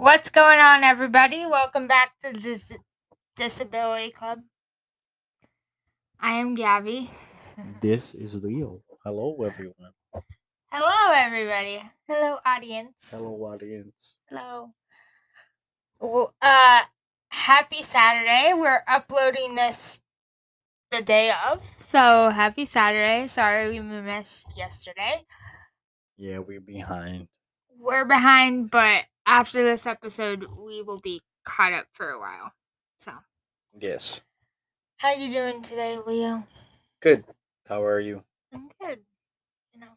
What's going on, everybody? Welcome back to this Disability Club. I am Gabby. This is Leo. Hello, everyone. Hello, everybody. Hello, audience. Hello, audience. Hello. Well, uh, happy Saturday. We're uploading this the day of, so happy Saturday. Sorry we missed yesterday. Yeah, we're behind. We're behind, but after this episode, we will be caught up for a while. So, Yes. how you doing today, Leo? Good. How are you? I'm good. You know,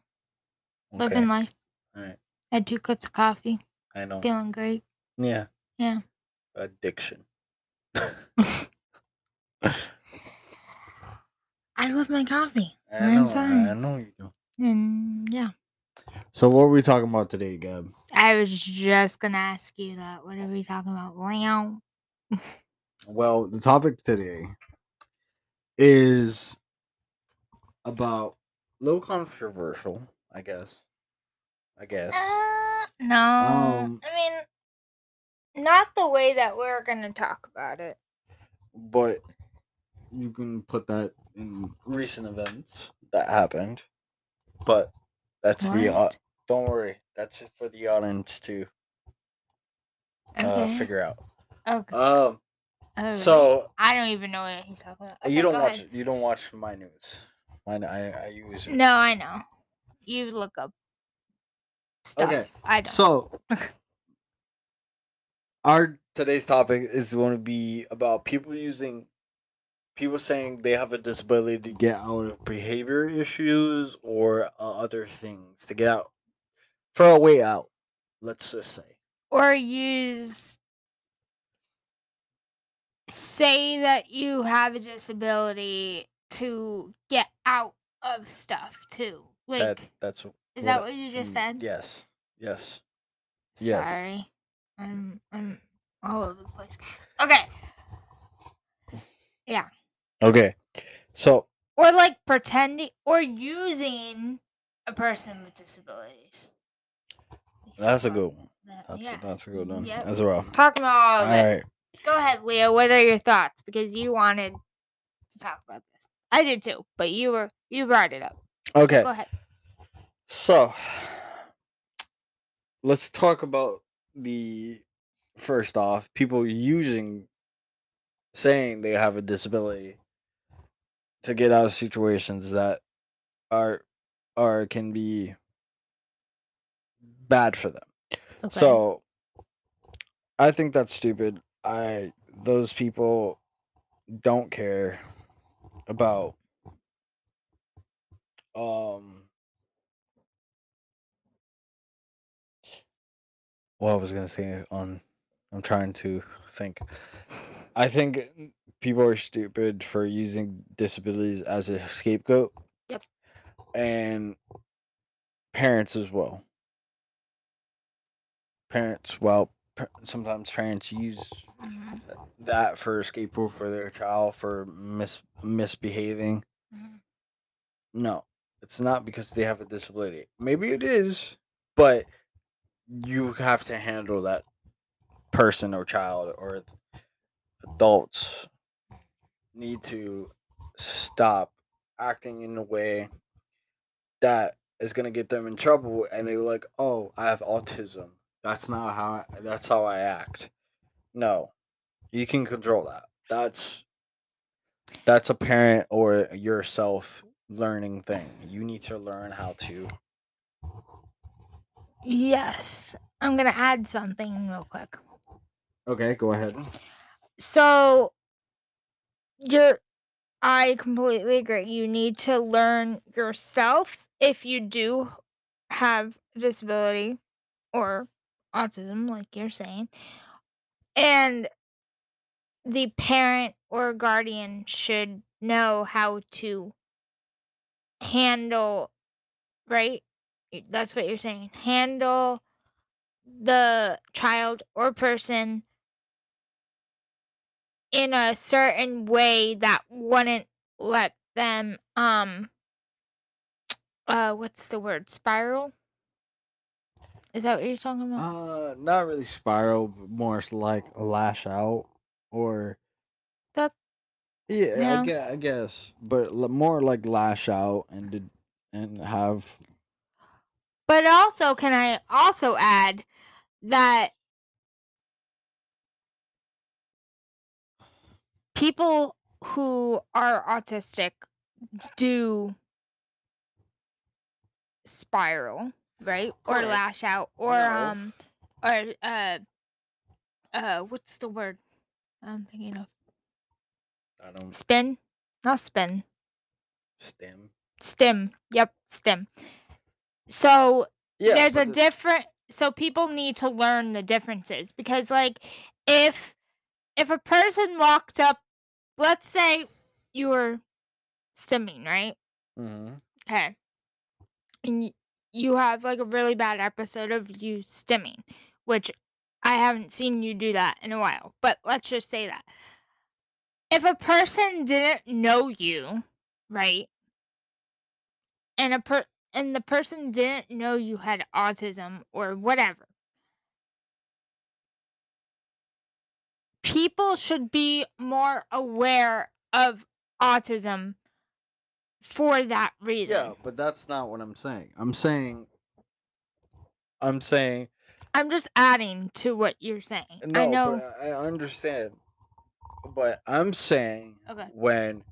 Okay. living life. All right. Had two cups of coffee. I know. Feeling great. Yeah. Yeah. Addiction. I love my coffee. I I'm know. sorry. I know you do. And yeah, So, what are we talking about today, Gab? I was just gonna ask you that. What are we talking about, Leo? Well, the topic today is about a little controversial, I guess. I guess. Uh, no. Um, I mean, not the way that we're gonna talk about it. but you can put that in recent events that happened. But that's the What? Don't worry, that's it for the audience to uh, Okay. figure out. okay. Um, Alright. so I don't even know what he's talking about. you don't watch ahead. you don't watch my news. Mine, I I use it. No, I know. You look up stuff. Okay, I don't. So our today's topic is going to be about people using people saying they have a disability to get out of behavior issues or uh, other things to get out for a way out. Let's just say. or use say that you have a disability to get out of stuff too. Like that that's is that I- what you just mm, said? Yes. Yes. yes. Sorry. I'm I'm all over the place. Okay. Yeah. Okay. So Or like pretending or using a person with disabilities. That's a good one. that, That's yeah. that's a good one Yep. as well. Talk about all All right. Go ahead, Leo. What are your thoughts? Because you wanted to talk about this. I did too, but you were you brought it up. Okay. Go ahead. So, let's talk about the first off people using saying they have a disability to get out of situations that are are can be bad for them. Okay. So, I think that's stupid. I those people don't care about um what I was gonna say on I'm trying to think. I think people are stupid for using disabilities as a scapegoat. Yep. And parents as well. Parents, well, sometimes parents use Mhm, that for a scapegoat for their child for mis misbehaving. mhm. No, it's not because they have a disability. Maybe it is, but you have to handle that person or child or adults need to stop acting in a way that is going to get them in trouble and they're like oh i have autism that's not how I, that's how i act no you can control that that's that's a parent or yourself learning thing you need to learn how to Yes. I'm gonna add something real quick. okay go ahead So you're I completely agree. You need to learn yourself if you do have disability or autism, like you're saying. And the parent or guardian should know how to handle, right? That's what you're saying. Handle the child or person in a certain way that wouldn't let them um uh what's the word spiral Is that what you're talking about? Uh, not really spiral, but more s- like a lash out or. That- Yeah, yeah. I guess, I guess, but l- more like lash out and did and have But also, can I also add that people who are autistic do spiral, right? Or lash out or No. um or uh uh what's the word I'm thinking of? I don't Spin? Not spin. stem. Stem. Yep, stem. So Yeah, there's a the- different so people need to learn the differences because like if if a person walked up let's say you were stimming right Mm-hmm. okay and you have like a really bad episode of you stimming which i haven't seen you do that in a while but let's just say that. If a person didn't know you right? And a per and the person didn't know you had autism or whatever. People should be more aware of autism for that reason. Yeah, but that's not what I'm saying. I'm saying I'm saying I'm just adding to what you're saying. no, I know. but I I understand. But I'm saying Okay. when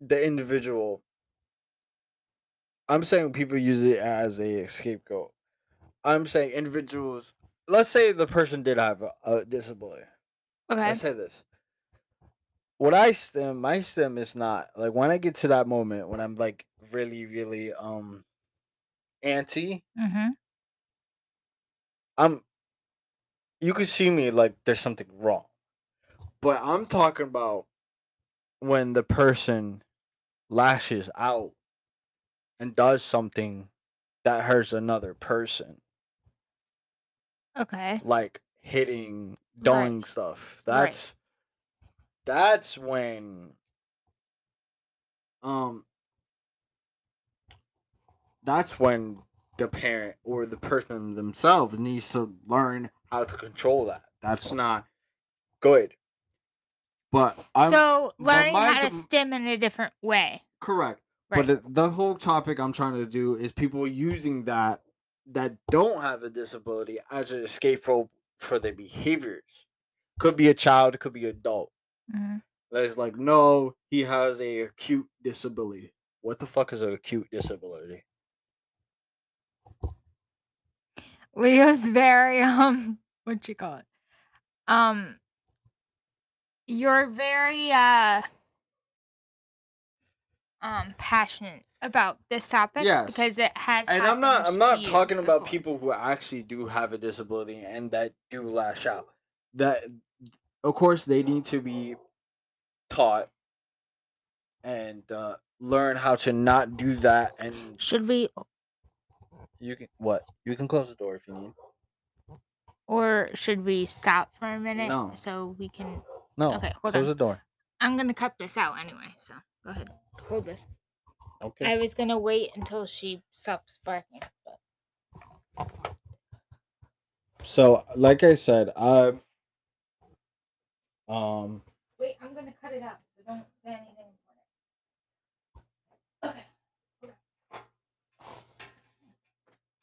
the individual I'm saying people use it as a scapegoat. I'm saying individuals let's say the person did have a, a disability. okay. Let's say this. What I stem, my stem is not like when I get to that moment when I'm like really, really um anti. Mm-hmm. I'm. You could see me like there's something wrong, but I'm talking about when the person lashes out and does something that hurts another person, Okay. like hitting, Right. doing stuff. Right. That's that's when um that's when the parent or the person themselves needs to learn how to control that. That's not good. But I'm so learning my how to stim in a different way. correct. Right. But the, the whole topic I'm trying to do is people using that that don't have a disability as an escape for for their behaviors. Could be a child, could be adult. Mhm. That's like, no, he has a acute disability. What the fuck is an acute disability? Leo's very um what you call it? Um you're very uh um passionate about this topic Yes. because it has And I'm not I'm not talking about before. people who actually do have a disability and that do lash out. That of course they need to be taught and uh, learn how to not do that and Should we you can what? You can close the door if you need. or should we stop for a minute No. so we can No. Okay, hold close on. the door. I'm gonna cut this out anyway, so go ahead. Hold this. Okay. I was gonna wait until she stops barking, but So, like I said, I um wait, I'm gonna cut it out, so don't say anything. Okay.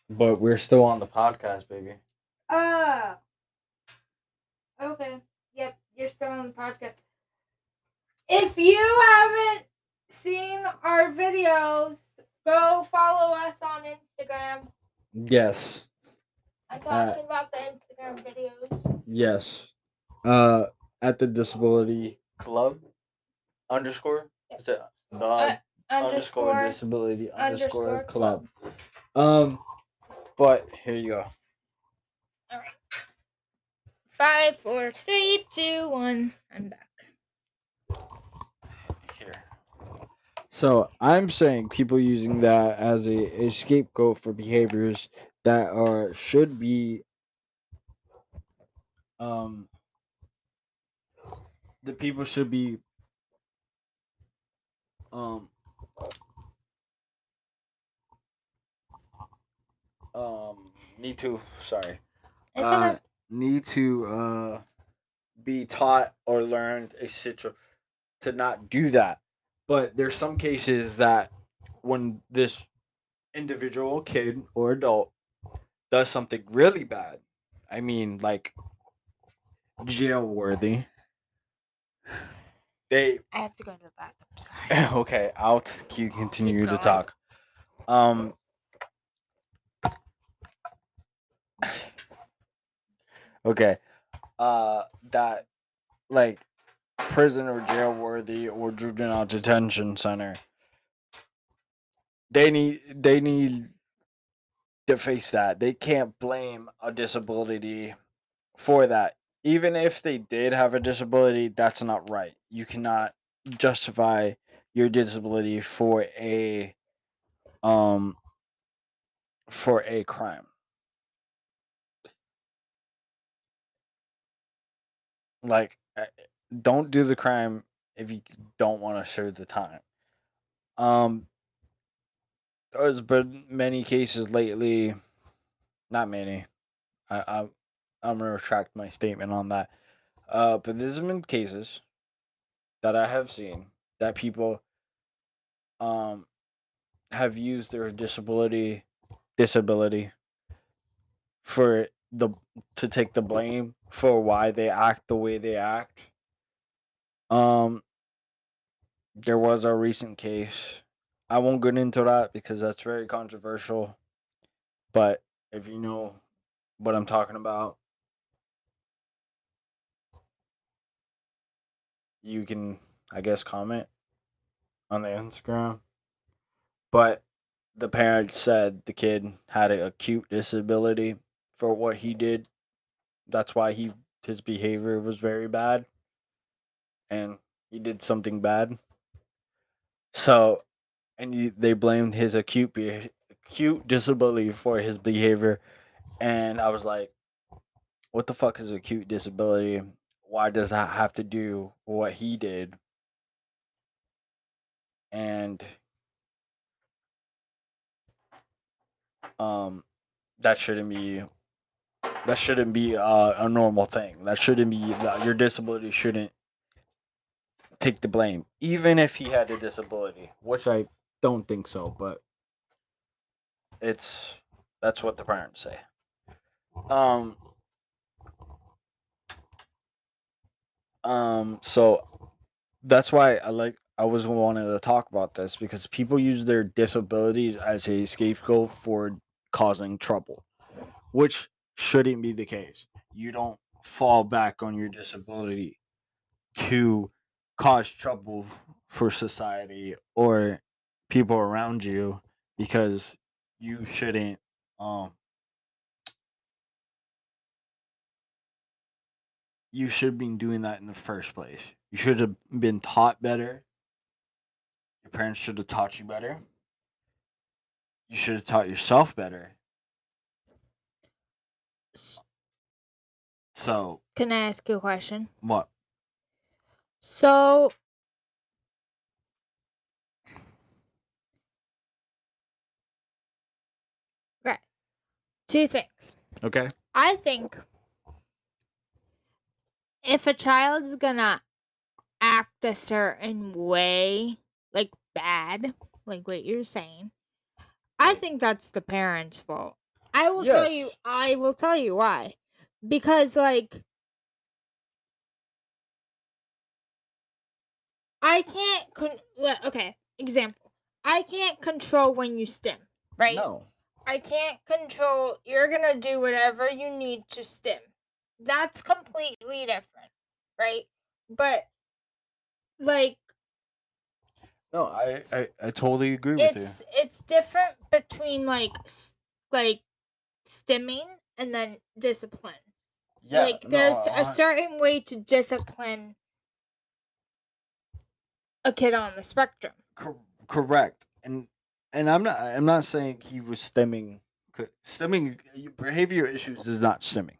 but we're still on the podcast, baby. Ah. okay. Yep, you're still on the podcast. If you haven't seen our videos, go follow us on Instagram. Yes. I'm Uh, talking about the Instagram videos. Yes. Uh at the disability club underscore is it the Uh, underscore, underscore disability underscore, underscore club. Um but here you go. five, four, three, two, one. I'm back. Here. So I'm saying people using that as a, a scapegoat for behaviors that are should be um the people should be um um need to sorry uh, okay. need to uh be taught or learned a situ to not do that. But there's some cases that when this individual kid or adult does something really bad, I mean like jail worthy. They I have to go to the bathroom. Sorry. okay, I'll keep continue to going. talk. Um Okay. Uh that like prison or jail worthy or juvenile detention center they need they need to face that. They can't blame a disability for that. Even if they did have a disability, that's not right. You cannot justify your disability for a um for a crime. Like uh, don't do the crime if you don't want to serve the time. Um there's been many cases lately not many. I, I I'm gonna retract my statement on that. Uh, but there's been cases that I have seen that people um have used their disability disability for the to take the blame for why they act the way they act. Um there was a recent case. I won't get into that because that's very controversial. But if you know what I'm talking about, you can, I guess, comment on the Instagram. But the parents said the kid had an acute disability for what he did. That's why he his behavior was very bad, and he did something bad. So, and he, they blamed his acute be- acute disability for his behavior, and I was like, what the fuck is acute disability? Why does that have to do what he did? And um that shouldn't be that shouldn't be uh, a normal thing. That shouldn't be your disability shouldn't take the blame even if he had a disability, which I don't think so, but it's that's what the parents say. Um Um, so that's why I like I was wanting to talk about this because people use their disabilities as a scapegoat for causing trouble, which shouldn't be the case. You don't fall back on your disability to cause trouble for society or people around you because you shouldn't um you should have been doing that in the first place. You should have been taught better. Your parents should have taught you better. You should have taught yourself better. So, Can I ask you a question? what? So, okay, two things. Okay. I think if a child's gonna act a certain way, like bad, like what you're saying, I think that's the parents' fault. I will tell you, I will tell you why. Because, like, I can't, con- okay, example. I can't control when you stim, right? No. I can't control. You're gonna do whatever you need to stim. That's completely different, right? But like No, I, I, I totally agree with you. it's it's different between like like stimming and then discipline. Yeah. like no, there's I- a certain way to discipline a kid on the spectrum. cor- correct. And and I'm not I'm not saying he was stemming c- stemming behavior issues is not stemming.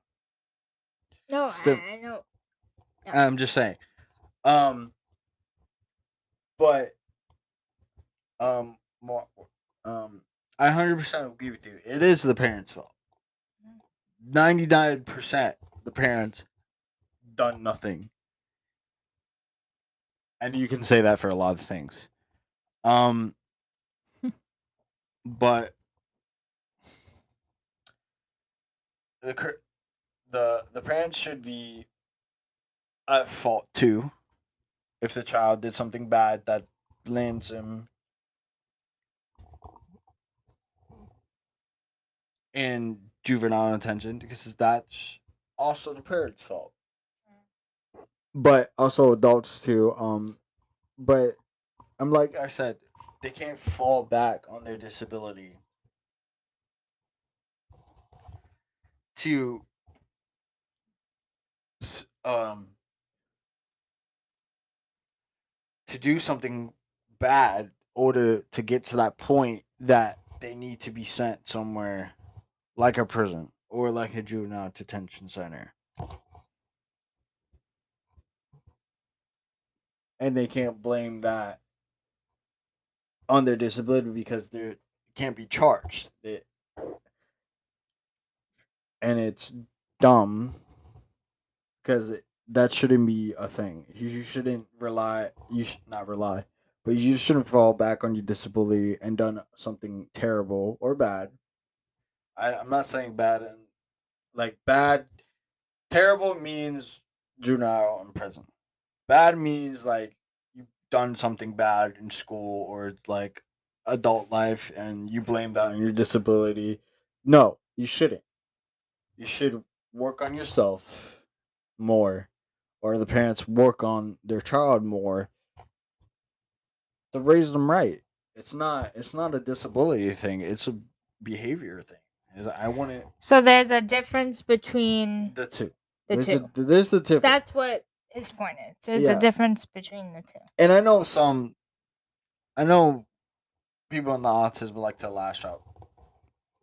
No, Stim- I, I know. I'm just saying. Um but um more um I hundred percent agree with you. It is the parents' fault. Ninety nine percent the parents done nothing. And you can say that for a lot of things. Um but the the the parents should be at fault too if the child did something bad that lands him in juvenile detention because that's also the parents' fault. But also adults too. Um, but I'm like I said, they can't fall back on their disability to um to do something bad order to get to that point that they need to be sent somewhere like a prison or like a juvenile detention center. And they can't blame that on their disability because they can't be charged. They, and it's dumb because that shouldn't be a thing. You, you shouldn't rely. You should not rely, but you shouldn't fall back on your disability and done something terrible or bad. I, I'm not saying bad and like bad. Terrible means juvenile in prison. Bad means like you've done something bad in school or like adult life and you blame that on your disability. No, you shouldn't. You should work on yourself more or the parents work on their child more to raise them right. It's not it's not a disability thing, it's a behavior thing. I want it So there's a difference between the two. the there's two. A, there's the difference. That's what his point is. There's Yeah. a difference between the two. and I know some I know people in the autism like to lash out.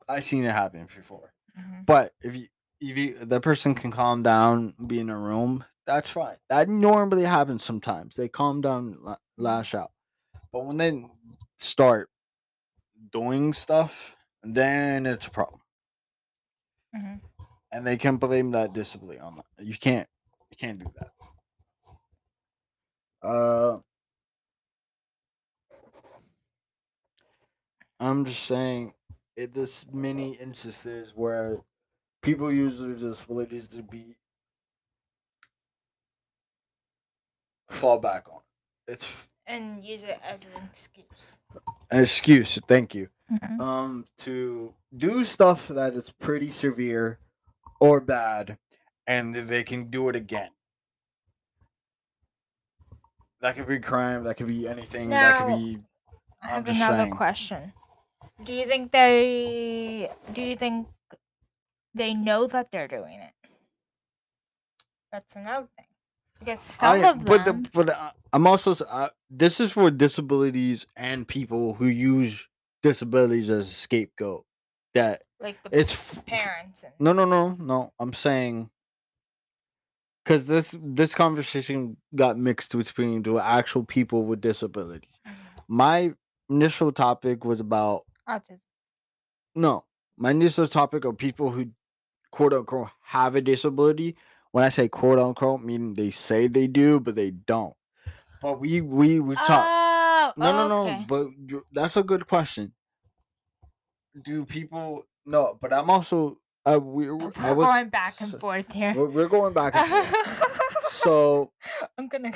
I've seen it happen before. Mhm. But if you if you the person can calm down, be in a room, that's fine. That normally happens sometimes. They calm down, la- lash out. But when they start doing stuff, then it's a problem. Mhm. And they can blame that disability on that. You can't you can't do that. Uh I'm just saying it there's many instances where people use their disabilities to be fall back on. It's And use it as an excuse. an excuse, thank you. Mhm. Um to do stuff that is pretty severe or bad and they can do it again. That could be crime, that could be anything, that could be I I'm have just another saying. question. Do you think they do you think they know that they're doing it? That's another thing. Because some I- of but them the, but uh, I'm also uh, this is for disabilities and people who use disabilities as a scapegoat. That like the it's parents and no no no no. I'm saying because this this conversation got mixed between the actual people with disabilities. Mhm. My initial topic was about autism. no. My initial topic are people who quote unquote have a disability. When I say quote unquote, meaning they say they do, but they don't. But we we we talk. Oh, No, no, no. okay. But that's a good question. Do people no? But I'm also uh, we We're I was going back and forth here. We're, we're going back and forth. so I'm gonna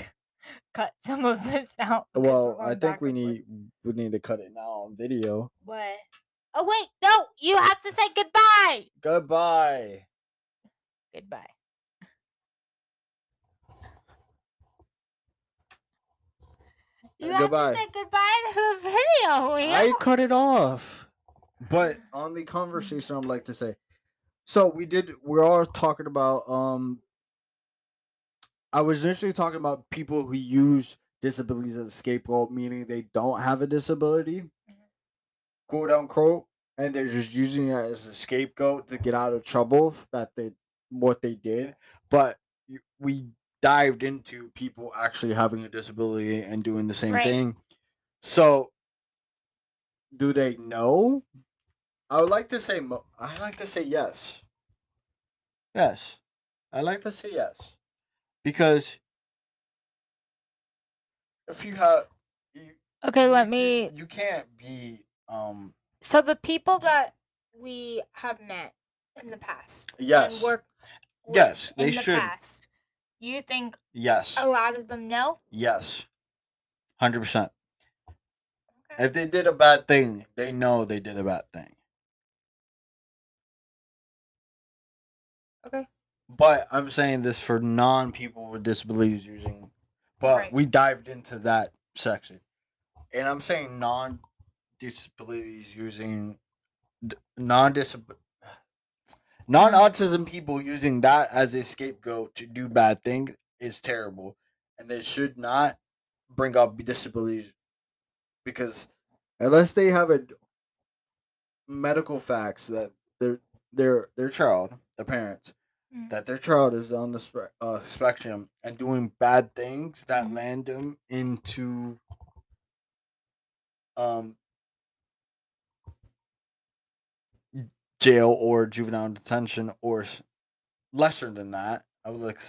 cut some of this out. well, I think we and forth. need we need to cut it now on video. What? Oh wait, no! You have to say goodbye. Goodbye. Goodbye. You have Goodbye. to say goodbye to the video. I cut it off. But on the conversation, I'd like to say, so we did. We're all talking about. Um, I was initially talking about people who use disabilities as a scapegoat, meaning they don't have a disability, quote unquote, and they're just using it as a scapegoat to get out of trouble that they what they did. But we dived into people actually having a disability and doing the same Right. thing. So, do they know I would like to say I like to say yes. Yes. I like to say yes. Because if you have you, Okay, you let me. you can't be um So the people that we have met in the past yes. and work Yes, they in the should. past, you think Yes. a lot of them know? Yes. 100%. Okay. If they did a bad thing, they know they did a bad thing. Okay. But I'm saying this for non people with disabilities using, but Right. we dived into that section. And I'm saying non disabilities using non disability. Non autism people using that as a scapegoat to do bad things is terrible. And they should not bring up disabilities because unless they have a medical facts that their their their child, the parents, Mm. that their child is on the spe- uh, spectrum and doing bad things that Mhm. land them into um jail or juvenile detention or lesser than that. I would like,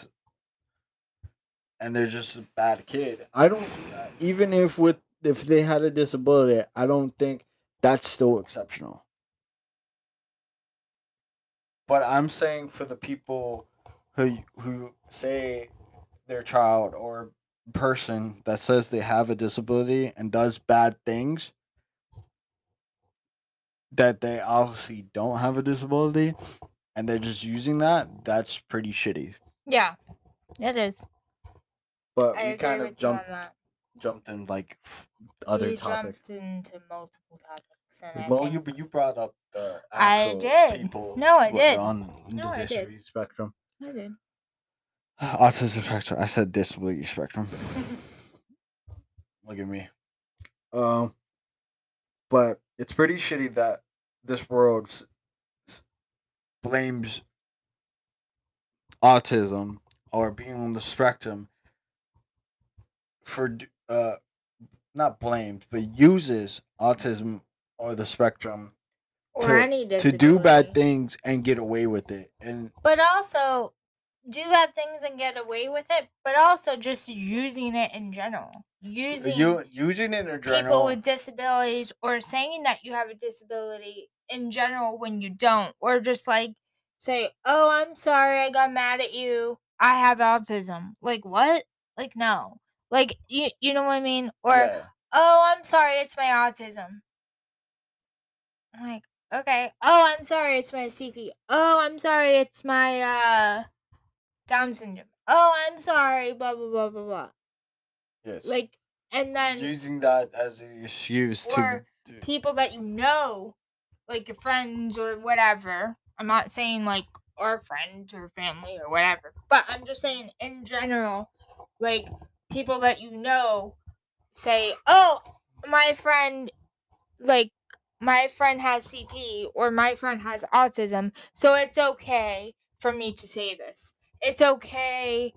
and they're just a bad kid. I don't even if with if they had a disability, I don't think that's still exceptional. But I'm saying for the people who who say their child or person that says they have a disability and does bad things that they obviously don't have a disability and they're just using that that's pretty shitty Yeah, it is. but I we agree kind with of you on jumped that. jumped in like other you topics jumped into multiple topics, and well think you you brought up the I did. people No, I did. on No, the I did. spectrum I did. autism spectrum i said disability spectrum Look at me. Um, but it's pretty shitty that this world s- blames autism or being on the spectrum for uh not blames but uses autism or the spectrum or To- any to do bad things and get away with it and But also do bad things and get away with it, but also just using it in general. Using you using it in a people with disabilities or saying that you have a disability in general when you don't or just like say oh i'm sorry i got mad at you. I have autism. Like what? Like no. Like you you know what i mean? Or yeah. oh i'm sorry it's my autism. I'm like okay. Oh i'm sorry it's my cp oh i'm sorry it's my uh down syndrome. Oh i'm sorry blah blah blah blah blah. Yes. Like and then using that as an excuse to people that you know, like your friends or whatever. I'm not saying like our friends or family or whatever, but I'm just saying in general, like people that you know say, "Oh, my friend, like my friend has CP or my friend has autism, so it's okay for me to say this. It's okay.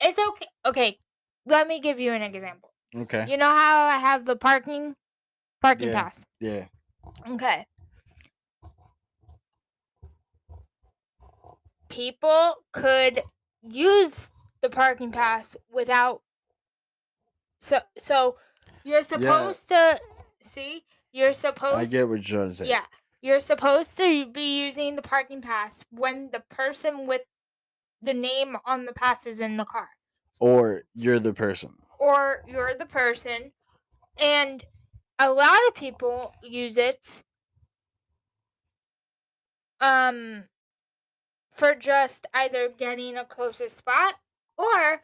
It's okay. Okay, let me give you an example. okay You know how I have the parking parking Yeah. pass? yeah Okay. People could use the parking pass without so so you're supposed to see you're supposed I get what you're trying to say. yeah you're supposed to be using the parking pass when the person with the name on the pass is in the car Or you're the person. or you're the person and a lot of people use it um for just either getting a closer spot or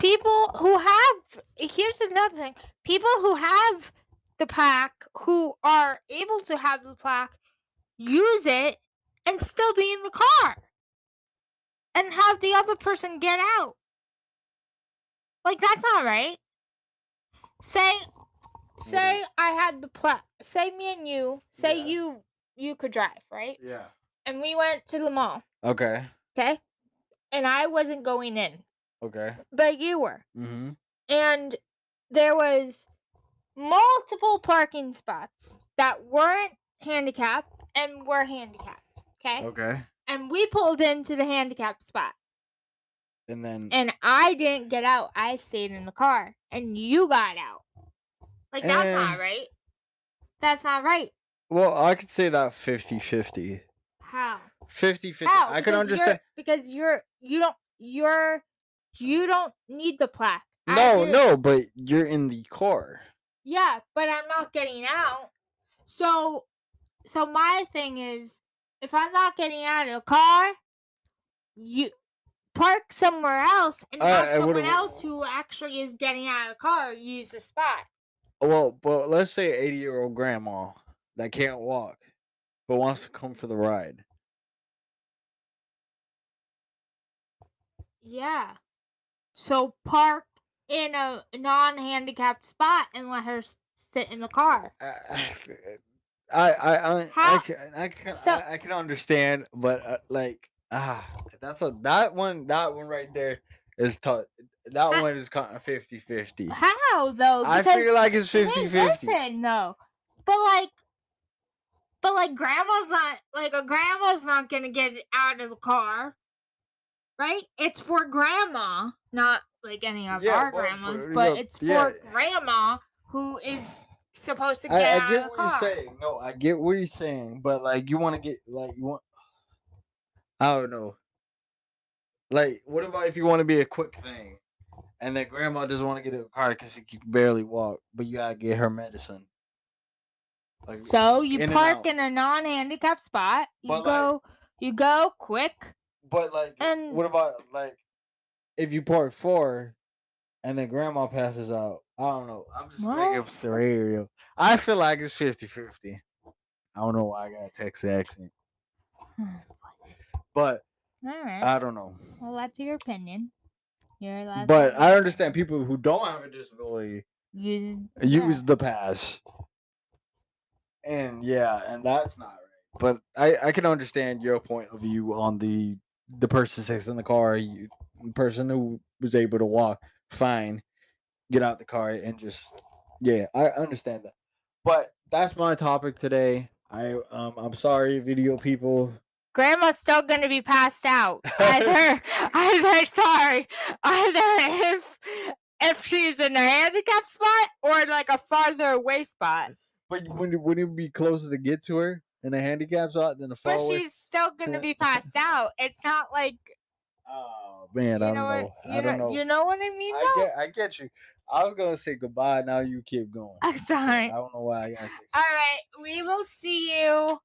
people who have here's another thing people who have the plaque who are able to have the plaque use it and still be in the car and have the other person get out. Like that's not right. Say say i had the plaque say me and you say Yeah. you you could drive right Yeah. and we went to the mall Okay. okay and i wasn't going in Okay. but you were Mm-hmm. and there was multiple parking spots that weren't handicapped and were handicapped. Okay. Okay. And we pulled into the handicap spot. And then And I didn't get out. I stayed in the car. And you got out. Like, that's not Eh. right. That's not right. well, I could say that 50-50. How? 50-50. How? I can Because you're- understand. Because you're, you don't, you're, you don't need the plaque. No, no, but you're in the car. Yeah, but I'm not getting out. So, so my thing is, if I'm not getting out of the car, you park somewhere else and have someone else who actually is getting out of the car use the spot. Well, but let's say 80 year old grandma that can't walk but wants to come for the ride. Yeah. So park in a non-handicapped spot and let her sit in the car. I I I I, How- I, can, I, can, So- I, I can understand, but uh, like ah, that's a that one that one right there is tough. That one is kind of 50-50. How though? I feel like it's Hey, 50-50. listen, no, but like, but like, grandma's not like a grandma's not gonna get out of the car, right? It's for grandma, not like any of Yeah, our but- grandmas, but, but it's yeah. for grandma who is supposed to I, get I out get of the what car. you're saying. No, I get what you're saying, but like you want to get like you want. I don't know. Like, what about if you want to be a quick thing, and then grandma doesn't want to get in the car because she can barely walk, but you gotta get her medicine. Like, So you park in a non-handicapped spot. You But, like- go, you go quick. But like, and- what about like if you park four, and then grandma passes out? I don't know. I'm just making up scenario. I feel like it's 50-50. I don't know why I got a Texas accent, hmm, but All right. I don't know. well, that's your opinion. You're allowed. But I understand people who don't have a disability use use the pass. And yeah, and that's not right. But I I can understand your point of view on the the person sits in the car, you the person who was able to walk fine, get out the car and just yeah, I understand that. But that's my topic today. I um I'm sorry video people. Grandma's still gonna be passed out. Either, either sorry, either if if she's in a handicap spot or like a farther away spot. But wouldn't it, wouldn't it be closer to get to her in a handicap spot than a far But away? she's still gonna be passed out. It's not like Oh man, I know don't what know. you I don't know, know. you know what I mean. I get, I get you. I was gonna say goodbye. Now you keep going. I'm sorry. I don't know why I. All right, we will see you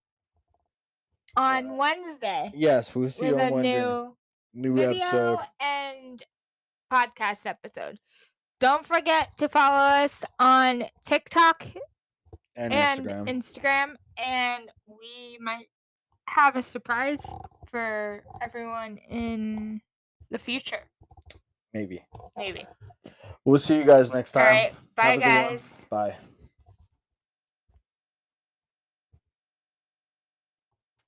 on. Wednesday Yes, we'll see you on a Wednesday. new New video episode. and podcast episode. Don't forget to follow us on TikTok And, and Instagram. Instagram, and we might have a surprise for everyone in the future. Maybe. Maybe. We'll see you guys next time. right. Bye, Have a good one. guys. Bye.